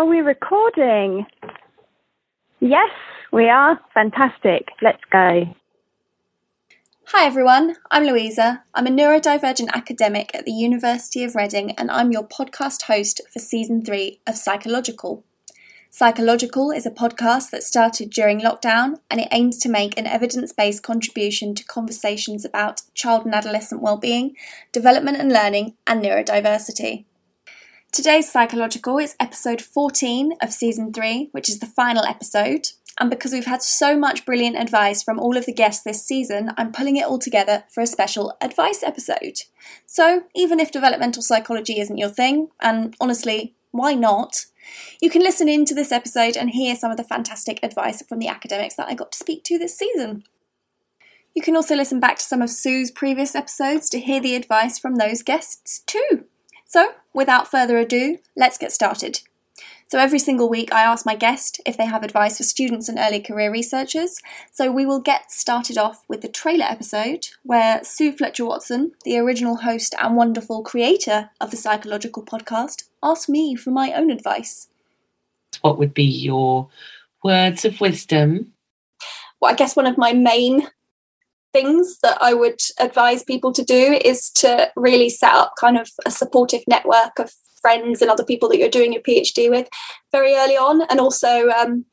Are we recording? Yes, we are. Fantastic. Let's go. Hi everyone, I'm Louisa. I'm a neurodivergent academic at the University of Reading and I'm your podcast host for season 3 of Psychological. Psychological is a podcast that started during lockdown and it aims to make an evidence based contribution to conversations about child and adolescent well-being, development and learning, and neurodiversity. Today's Psychological is episode 14 of season 3, which is the final episode. And because we've had so much brilliant advice from all of the guests this season, I'm pulling it all together for a special advice episode. So, even if developmental psychology isn't your thing, and honestly, why not? You can listen in to this episode and hear some of the fantastic advice from the academics that I got to speak to this season. You can also listen back to some of Sue's previous episodes to hear the advice from those guests too. So, without further ado, let's get started. So, every single week, I ask my guest if they have advice for students and early career researchers. So, we will get started off with the trailer episode where Sue Fletcher Watson, the original host and wonderful creator of the Psychological podcast, asked me for my own advice. What would be your words of wisdom? Well, I guess one of my main things that I would advise people to do is to really set up kind of a supportive network of friends and other people that you're doing your PhD with very early on, and also um,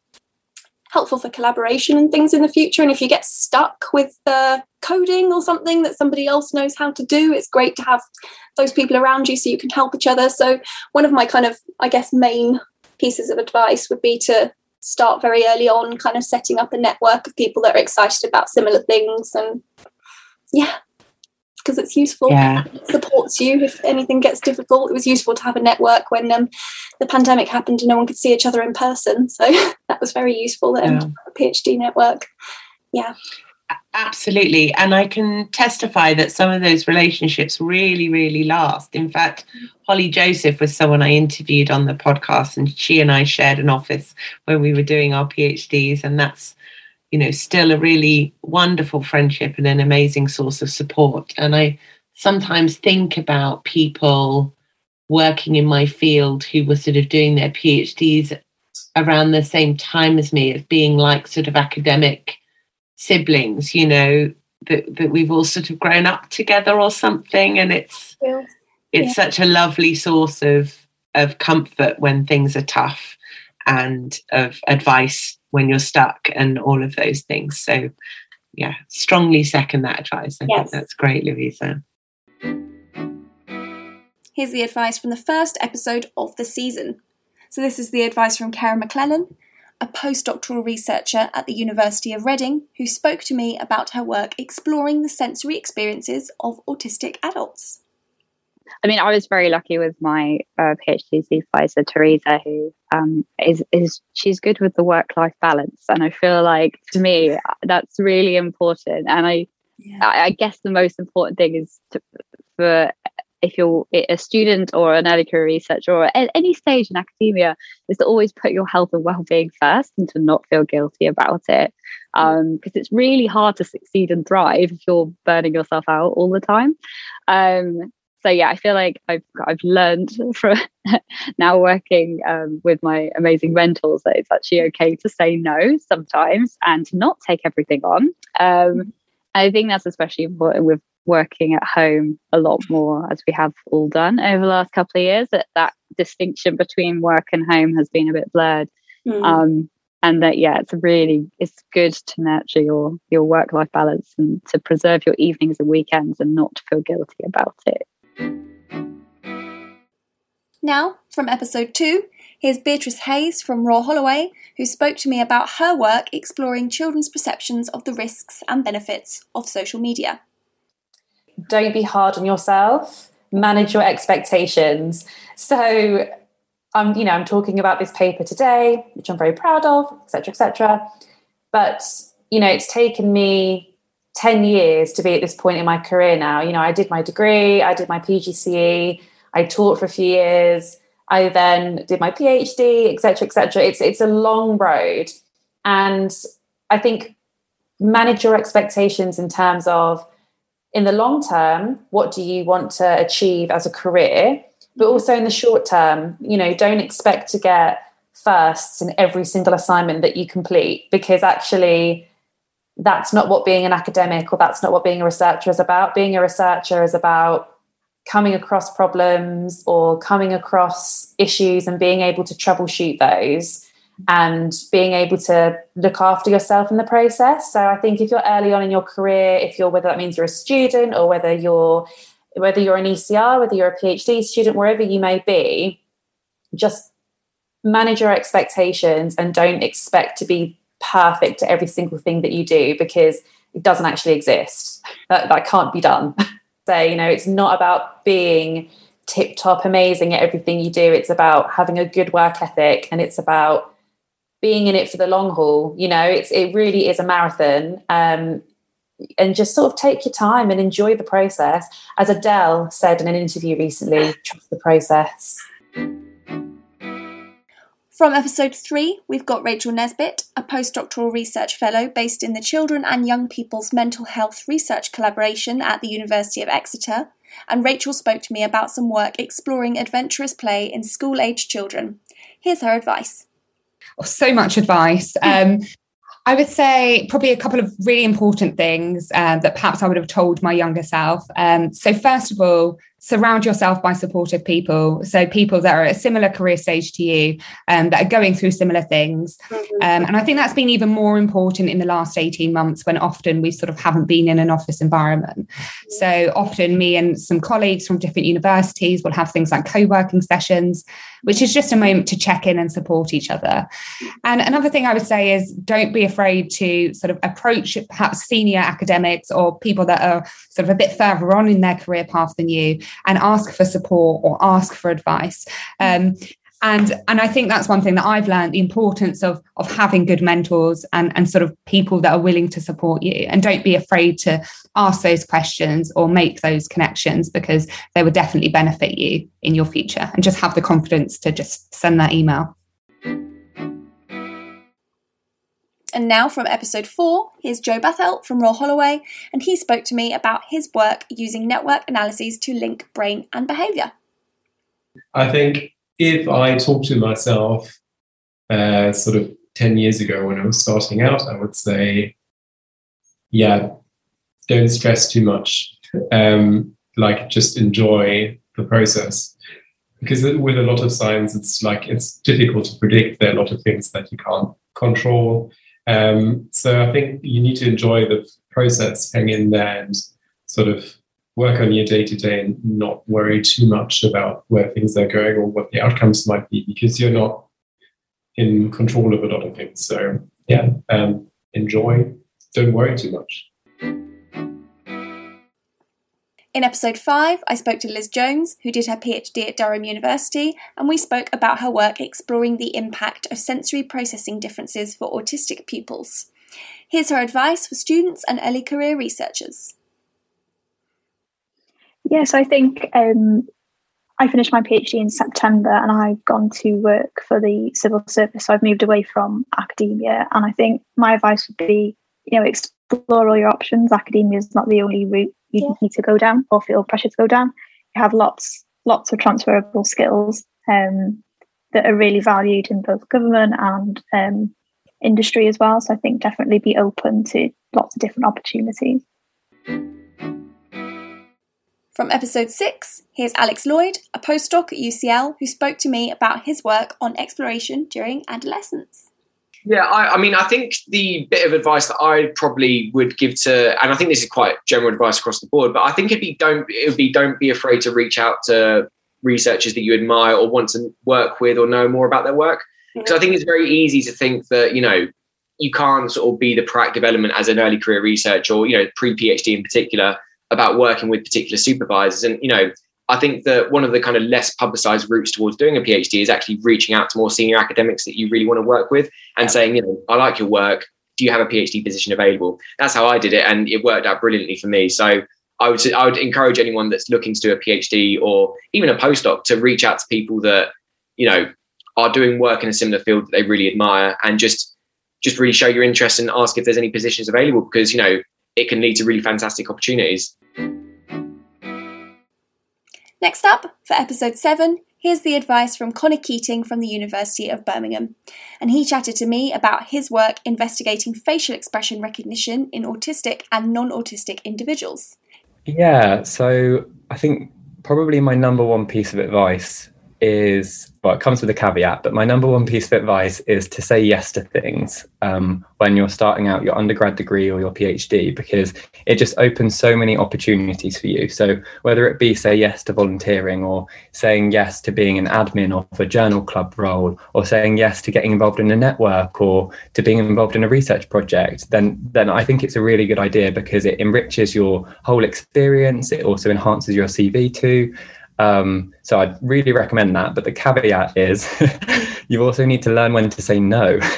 helpful for collaboration and things in the future. And if you get stuck with uh, coding or something that somebody else knows how to do, it's great to have those people around you so you can help each other. So, one of my kind of, I guess, main pieces of advice would be to start very early on, kind of setting up a network of people that are excited about similar things. And yeah, because it's useful. Yeah. It supports you if anything gets difficult. It was useful to have a network when um, the pandemic happened and no one could see each other in person. So that was very useful. Um, yeah. A PhD network. Yeah. Absolutely. And I can testify that some of those relationships really, really last. In fact, Holly Joseph was someone I interviewed on the podcast, and she and I shared an office when we were doing our PhDs. And that's, you know, still a really wonderful friendship and an amazing source of support. And I sometimes think about people working in my field who were sort of doing their PhDs around the same time as me as being like sort of academic siblings, you know, that, that we've all sort of grown up together or something. And it's yeah. it's yeah. such a lovely source of of comfort when things are tough and of advice when you're stuck and all of those things. So yeah, strongly second that advice. I yes. think that's great, Louisa. Here's the advice from the first episode of the season. So, this is the advice from Keren MacLennan, a postdoctoral researcher at the University of Reading who spoke to me about her work exploring the sensory experiences of autistic adults. I mean, I was very lucky with my uh, PhD supervisor, Teresa, who um, is is she's good with the work life balance, and I feel like to me that's really important. And I, yeah. I, I, guess the most important thing is to, for if you're a student or an early career researcher or at any stage in academia is to always put your health and well-being first and to not feel guilty about it. Because um, it's really hard to succeed and thrive if you're burning yourself out all the time. Um, so yeah i feel like i've i've learned from now working um, with my amazing mentors that it's actually okay to say no sometimes and to not take everything on. Um, I think that's especially important with working at home a lot more as we have all done over the last couple of years that that distinction between work and home has been a bit blurred mm. um, and that yeah it's really it's good to nurture your your work life balance and to preserve your evenings and weekends and not feel guilty about it now from episode 2 here's beatrice hayes from Royal Holloway who spoke to me about her work exploring children's perceptions of the risks and benefits of social media. Don't be hard on yourself. Manage your expectations. So i'm you know i'm talking about this paper today which i'm very proud of etc etc but you know it's taken me 10 years to be at this point in my career now. You know i did my degree i did my pgce i taught for a few years i then did my phd etc etc it's it's a long road and i think manage your expectations in terms of in the long term, what do you want to achieve as a career? But mm-hmm. also in the short term, you know, don't expect to get firsts in every single assignment that you complete because actually that's not what being an academic or that's not what being a researcher is about. Being a researcher is about coming across problems or coming across issues and being able to troubleshoot those and being able to look after yourself in the process. So I think if you're early on in your career, if you're whether that means you're a student or whether you're whether you're an ECR, whether you're a PhD student, wherever you may be, just manage your expectations and don't expect to be perfect to every single thing that you do because it doesn't actually exist. That, that can't be done. so, you know, it's not about being tip top amazing at everything you do. It's about having a good work ethic and it's about being in it for the long haul. You know, it's it really is a marathon. Um, and just sort of take your time and enjoy the process. As Adele said in an interview recently, trust the process. From episode three, we've got Rachel Nesbitt, a postdoctoral research fellow based in the Children and Young People's Mental Health Research Collaboration at the University of Exeter. And Rachel spoke to me about some work exploring adventurous play in school aged children. Here's her advice. Oh, so much advice. Um, I would say probably a couple of really important things uh, that perhaps I would have told my younger self. Um, so, first of all, surround yourself by supportive people. So, people that are at a similar career stage to you, um, that are going through similar things. Mm-hmm. Um, and I think that's been even more important in the last 18 months when often we sort of haven't been in an office environment. So, often me and some colleagues from different universities will have things like co working sessions, which is just a moment to check in and support each other. And another thing I would say is don't be afraid to sort of approach perhaps senior academics or people that are sort of a bit further on in their career path than you and ask for support or ask for advice. Um, and and I think that's one thing that I've learned the importance of of having good mentors and and sort of people that are willing to support you and don't be afraid to ask those questions or make those connections because they will definitely benefit you in your future and just have the confidence to just send that email. And now from episode four, here's Joe Bathelt from Royal Holloway, and he spoke to me about his work using network analyses to link brain and behaviour. I think if I talk to myself uh, sort of 10 years ago when I was starting out, I would say, yeah, don't stress too much. Um, like, just enjoy the process. Because with a lot of science, it's like it's difficult to predict. There are a lot of things that you can't control. Um, so I think you need to enjoy the process, hang in there, and sort of work on your day to day and not worry too much about where things are going or what the outcomes might be because you're not in control of a lot of things. So yeah, um, enjoy. Don't worry too much. In episode 5, I spoke to Liz Jones, who did her PhD at Durham University, and we spoke about her work exploring the impact of sensory processing differences for autistic pupils. Here's her advice for students and early career researchers. Yes, I think um, I finished my PhD in September and I've gone to work for the civil service. So I've moved away from academia. And I think my advice would be, you know, explore all your options. Academia is not the only route you yeah. need to go down or feel pressure to go down. You have lots, lots of transferable skills um, that are really valued in both government and um, industry as well. So I think definitely be open to lots of different opportunities. From episode 6, here's Alex Lloyd, a postdoc at UCL, who spoke to me about his work on exploration during adolescence. Yeah, I, I, mean, I think the bit of advice that I probably would give to, and I think this is quite general advice across the board, but I think it'd be don't it would be don't be afraid to reach out to researchers that you admire or want to work with or know more about their work. Mm-hmm. Because I think it's very easy to think that you know you can't sort of be the proactive element as an early career researcher or you know pre PhD in particular about working with particular supervisors. And, you know, I think that one of the kind of less publicized routes towards doing a PhD is actually reaching out to more senior academics that you really want to work with and saying, you know, I like your work. Do you have a PhD position available? That's how I did it. And it worked out brilliantly for me. So I would, I would encourage anyone that's looking to do a PhD or even a postdoc to reach out to people that, you know, are doing work in a similar field that they really admire and just, just really show your interest and ask if there's any positions available because, you know, it can lead to really fantastic opportunities. Next up, for episode 7, here's the advice from Connor Keating from the University of Birmingham. And he chatted to me about his work investigating facial expression recognition in autistic and non autistic individuals. Yeah, so I think probably my number one piece of advice is well, it comes with a caveat, but my number one piece of advice is to say yes to things um, when you're starting out your undergrad degree or your PhD, because it just opens so many opportunities for you. So, whether it be say yes to volunteering, or saying yes to being an admin of a journal club role, or saying yes to getting involved in a network, or to being involved in a research project, then then I think it's a really good idea because it enriches your whole experience. It also enhances your CV too. Um, so I'd really recommend that. But the caveat is you also need to learn when to say no.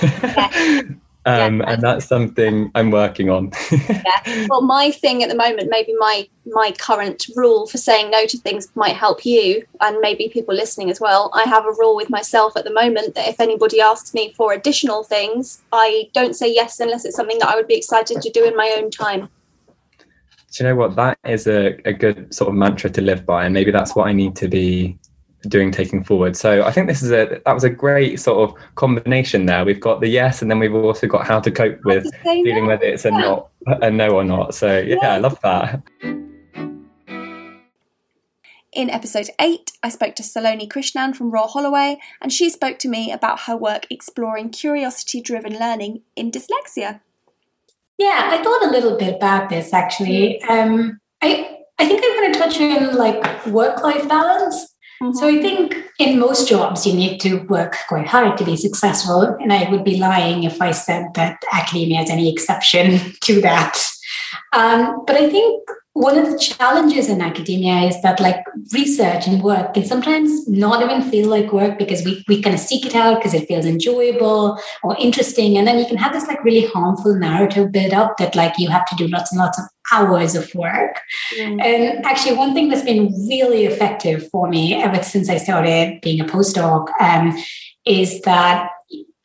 Um, yeah, and that's something I'm working on. yeah. Well, my thing at the moment, maybe my my current rule for saying no to things might help you, and maybe people listening as well. I have a rule with myself at the moment that if anybody asks me for additional things, I don't say yes unless it's something that I would be excited to do in my own time do you know what that is a, a good sort of mantra to live by and maybe that's what i need to be doing taking forward so i think this is a that was a great sort of combination there we've got the yes and then we've also got how to cope with feeling no. whether it's a not a no or not so yeah, yeah. i love that in episode 8, I spoke to Saloni Krishnan from Royal Holloway, and she spoke to me about her work exploring curiosity driven learning in dyslexia. Yeah, I thought a little bit about this actually. Um, I I think I want to touch on like work life balance. Mm-hmm. So I think in most jobs you need to work quite hard to be successful, and I would be lying if I said that academia is any exception to that. Um, but I think one of the challenges in academia is that like research and work can sometimes not even feel like work because we, we kind of seek it out because it feels enjoyable or interesting and then you can have this like really harmful narrative build up that like you have to do lots and lots of hours of work mm. and actually one thing that's been really effective for me ever since i started being a postdoc um, is that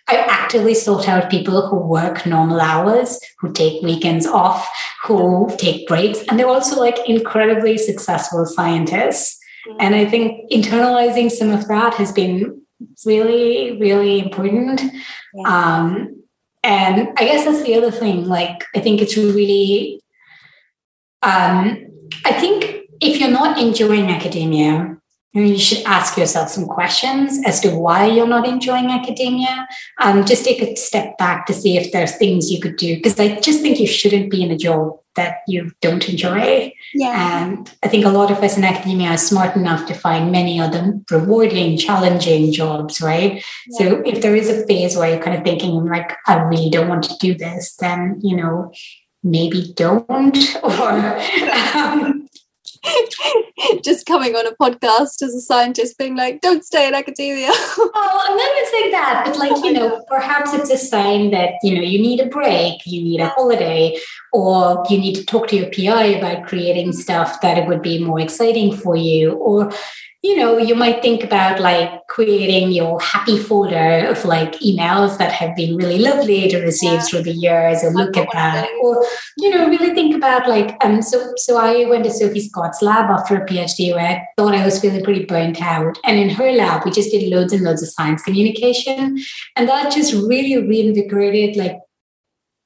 I actively sought out people who work normal hours, who take weekends off, who take breaks, and they're also like incredibly successful scientists. Mm-hmm. And I think internalizing some of that has been really, really important. Yeah. Um, and I guess that's the other thing. Like, I think it's really, um, I think if you're not enjoying academia, you should ask yourself some questions as to why you're not enjoying academia. Um, just take a step back to see if there's things you could do. Because I just think you shouldn't be in a job that you don't enjoy. Yeah. And I think a lot of us in academia are smart enough to find many other rewarding, challenging jobs, right? Yeah. So if there is a phase where you're kind of thinking, like, I really don't want to do this, then, you know, maybe don't or um, just coming on a podcast as a scientist being like don't stay in academia. Oh i'm not saying that but like you know perhaps it's a sign that you know you need a break you need a holiday or you need to talk to your pi about creating mm-hmm. stuff that it would be more exciting for you or you know, you might think about like creating your happy folder of like emails that have been really lovely to receive yeah. through the years and look at that. Or, you know, really think about like, um, so so I went to Sophie Scott's lab after a PhD where I thought I was feeling pretty burnt out. And in her lab, we just did loads and loads of science communication. And that just really reinvigorated like,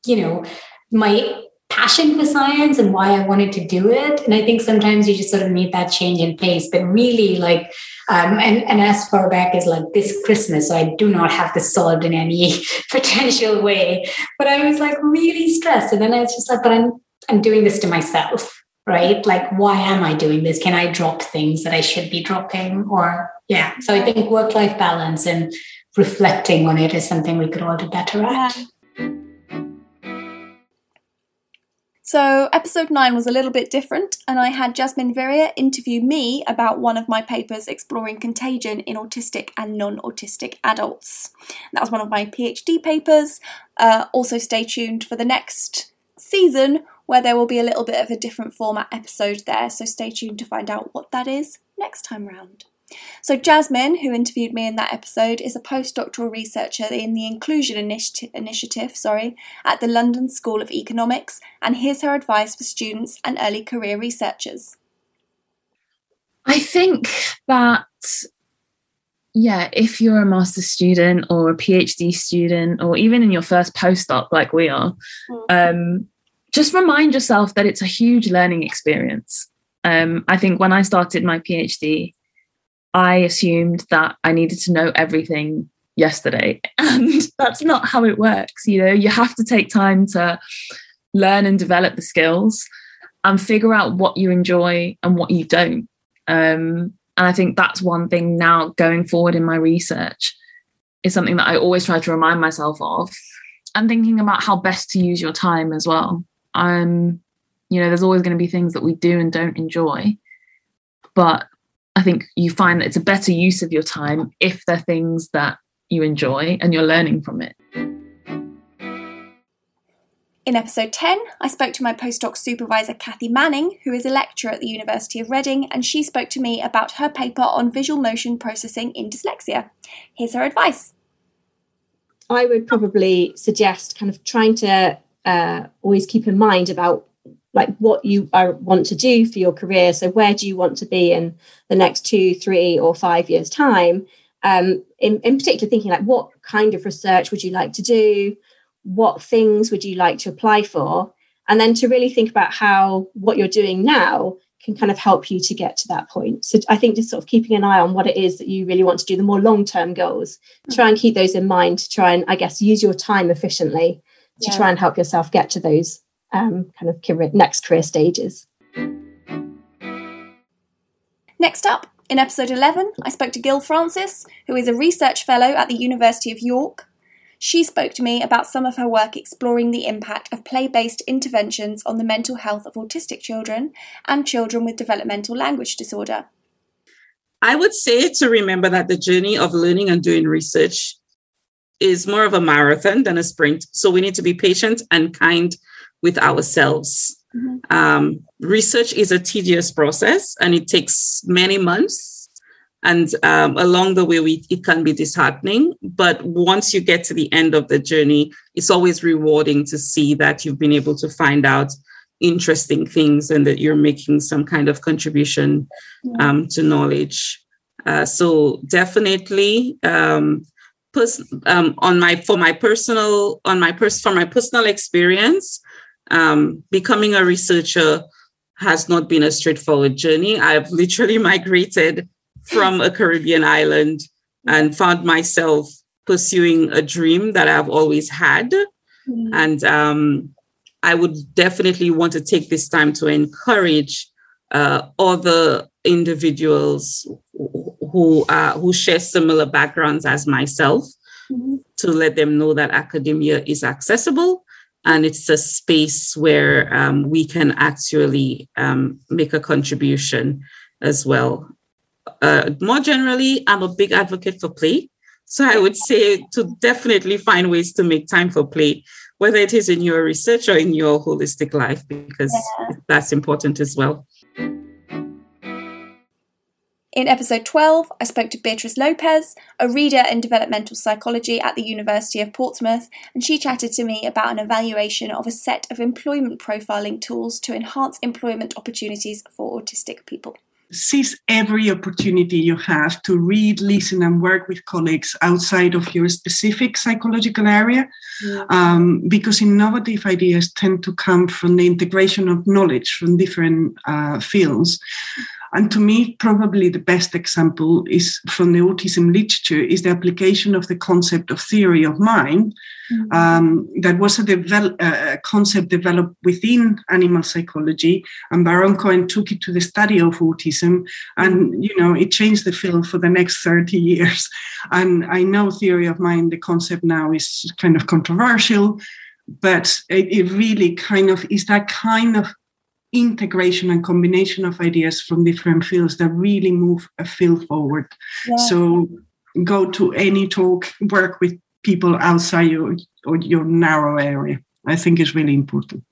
you know, my passion for science and why I wanted to do it. And I think sometimes you just sort of need that change in pace. But really, like, um, and, and as far back as like this Christmas, so I do not have this solved in any potential way. But I was like really stressed. And then I was just like, but I'm I'm doing this to myself, right? Like, why am I doing this? Can I drop things that I should be dropping? Or yeah. So I think work-life balance and reflecting on it is something we could all do better at. So, episode 9 was a little bit different, and I had Jasmine Virhia interview me about one of my papers exploring contagion in autistic and non autistic adults. That was one of my PhD papers. Uh, also, stay tuned for the next season where there will be a little bit of a different format episode there, so stay tuned to find out what that is next time round. So, Jasmine, who interviewed me in that episode, is a postdoctoral researcher in the Inclusion Initi- Initiative sorry, at the London School of Economics, and here's her advice for students and early career researchers. I think that yeah, if you're a master's student or a PhD student, or even in your first postdoc like we are, mm. um, just remind yourself that it's a huge learning experience. Um, I think when I started my PhD, I assumed that I needed to know everything yesterday, and that's not how it works. You know, you have to take time to learn and develop the skills and figure out what you enjoy and what you don't. Um, and I think that's one thing now going forward in my research is something that I always try to remind myself of and thinking about how best to use your time as well. Um, you know, there's always going to be things that we do and don't enjoy, but I think you find that it's a better use of your time if they're things that you enjoy and you're learning from it. In episode 10, I spoke to my postdoc supervisor Kathy Manning, who is a lecturer at the University of Reading, and she spoke to me about her paper on visual motion processing in dyslexia. Here's her advice. I would probably suggest kind of trying to uh, always keep in mind about like what you are, want to do for your career. So where do you want to be in the next two, three, or five years' time? Um, in, in particular, thinking like what kind of research would you like to do? what things would you like to apply for and then to really think about how what you're doing now can kind of help you to get to that point so i think just sort of keeping an eye on what it is that you really want to do the more long term goals try and keep those in mind to try and i guess use your time efficiently to yeah. try and help yourself get to those um, kind of career, next career stages next up in episode 11 i spoke to gill francis who is a research fellow at the university of york she spoke to me about some of her work exploring the impact of play based interventions on the mental health of autistic children and children with developmental language disorder. I would say to remember that the journey of learning and doing research is more of a marathon than a sprint. So we need to be patient and kind with ourselves. Mm-hmm. Um, research is a tedious process and it takes many months and um, along the way we, it can be disheartening but once you get to the end of the journey it's always rewarding to see that you've been able to find out interesting things and that you're making some kind of contribution um, to knowledge uh, so definitely um, pers- um, on my for my personal on my pers- for my personal experience um, becoming a researcher has not been a straightforward journey i've literally migrated from a Caribbean island and found myself pursuing a dream that I've always had. Mm. And um, I would definitely want to take this time to encourage uh, other individuals who uh, who share similar backgrounds as myself mm-hmm. to let them know that academia is accessible and it's a space where um, we can actually um, make a contribution as well uh, more generally, I'm a big advocate for play. So I would say to definitely find ways to make time for play, whether it is in your research or in your holistic life, because yeah. that's important as well. In episode 12, I spoke to Beatrice Lopez, a reader in developmental psychology at the University of Portsmouth, and she chatted to me about an evaluation of a set of employment profiling tools to enhance employment opportunities for autistic people seize every opportunity you have to read, listen, and work with colleagues outside of your specific psychological area, um, because innovative ideas tend to come from the integration of knowledge from different uh, fields. And to me, probably the best example is from the autism literature is the application of the concept of theory of mind. Mm-hmm. Um, that was a, devel- a, concept developed within animal psychology, and Baron Cohen took it to the study of autism, and you know it changed the field for the next thirty years. And I know theory of mind, the concept now is kind of controversial, but it, it really kind of is that kind of integration and combination of ideas from different fields that really move a field forward. Yeah. So go to any talk, work with people outside your or your narrow area. I think is really important.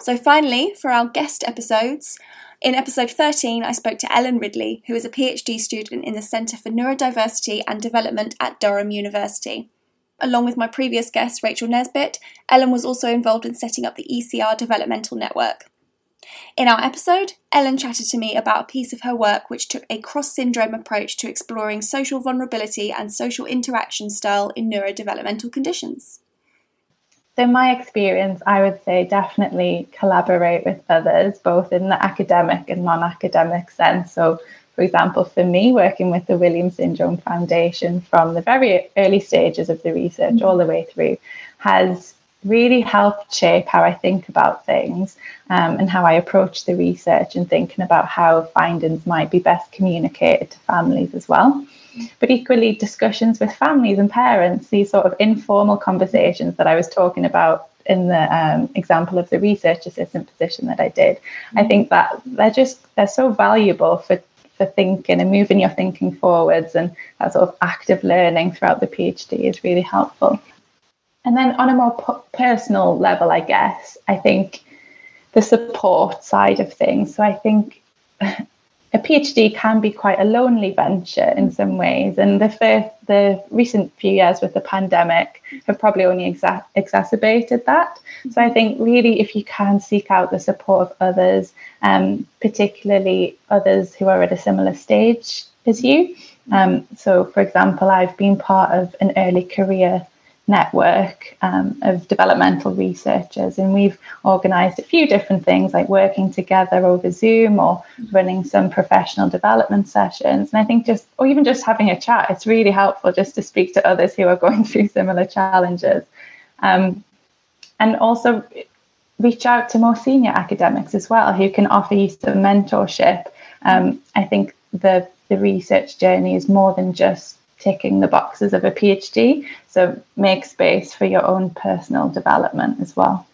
So finally, for our guest episodes, in episode 13, I spoke to Ellen Ridley, who is a PhD student in the Centre for Neurodiversity and Development at Durham University. Along with my previous guest, Rachel Nesbitt, Ellen was also involved in setting up the ECR Developmental Network. In our episode, Ellen chatted to me about a piece of her work which took a cross syndrome approach to exploring social vulnerability and social interaction style in neurodevelopmental conditions. So, my experience, I would say definitely collaborate with others, both in the academic and non academic sense. So, for example, for me, working with the Williams Syndrome Foundation from the very early stages of the research all the way through has really helped shape how I think about things um, and how I approach the research and thinking about how findings might be best communicated to families as well. But equally, discussions with families and parents, these sort of informal conversations that I was talking about in the um, example of the research assistant position that I did, I think that they're just they're so valuable for for thinking and moving your thinking forwards, and that sort of active learning throughout the PhD is really helpful. And then on a more personal level, I guess, I think the support side of things. So I think a PhD can be quite a lonely venture in some ways. And the first, the recent few years with the pandemic have probably only exa- exacerbated that. So I think really, if you can seek out the support of others, um, particularly others who are at a similar stage as you. Um, so, for example, I've been part of an early career network um, of developmental researchers and we've organized a few different things like working together over zoom or running some professional development sessions. And i think just or even just having a chat it's really helpful just to speak to others who are going through similar challenges. Um, and also reach out to more senior academics as well who can offer you some mentorship. Um, i think the the research journey is more than just ticking the boxes of a PhD. So make space for your own personal development as well.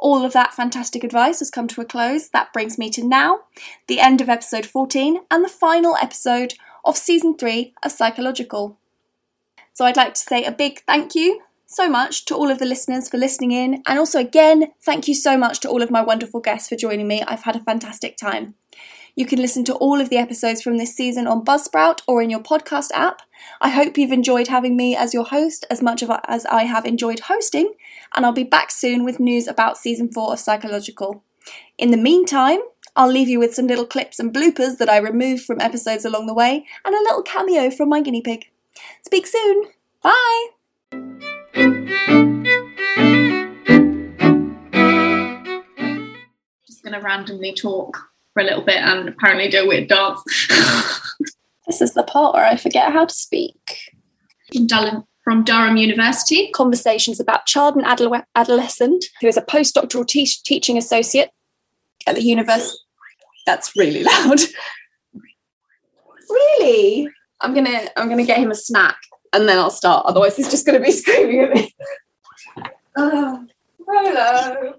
All of that fantastic advice has come to a close. That brings me to now, the end of episode 14 and the final episode of season 3 of Psychological. So I'd like to say a big thank you so much to all of the listeners for listening in, and also again, thank you so much to all of my wonderful guests for joining me. I've had a fantastic time. You can listen to all of the episodes from this season on Buzzsprout or in your podcast app. I hope you've enjoyed having me as your host as much as I have enjoyed hosting, and I'll be back soon with news about season 4 of Psychological. In the meantime, I'll leave you with some little clips and bloopers that I removed from episodes along the way, and a little cameo from my guinea pig. Speak soon! Bye! Just going to randomly talk for a little bit and apparently do a weird dance. this is the part where I forget how to speak. From Durham, from Durham University. Conversations about child and adole- adolescent, who is a postdoctoral te- teaching associate at the university. That's really loud. really? I'm gonna I'm gonna get him a snack and then I'll start. Otherwise, he's just gonna be screaming at me. oh, Rolo.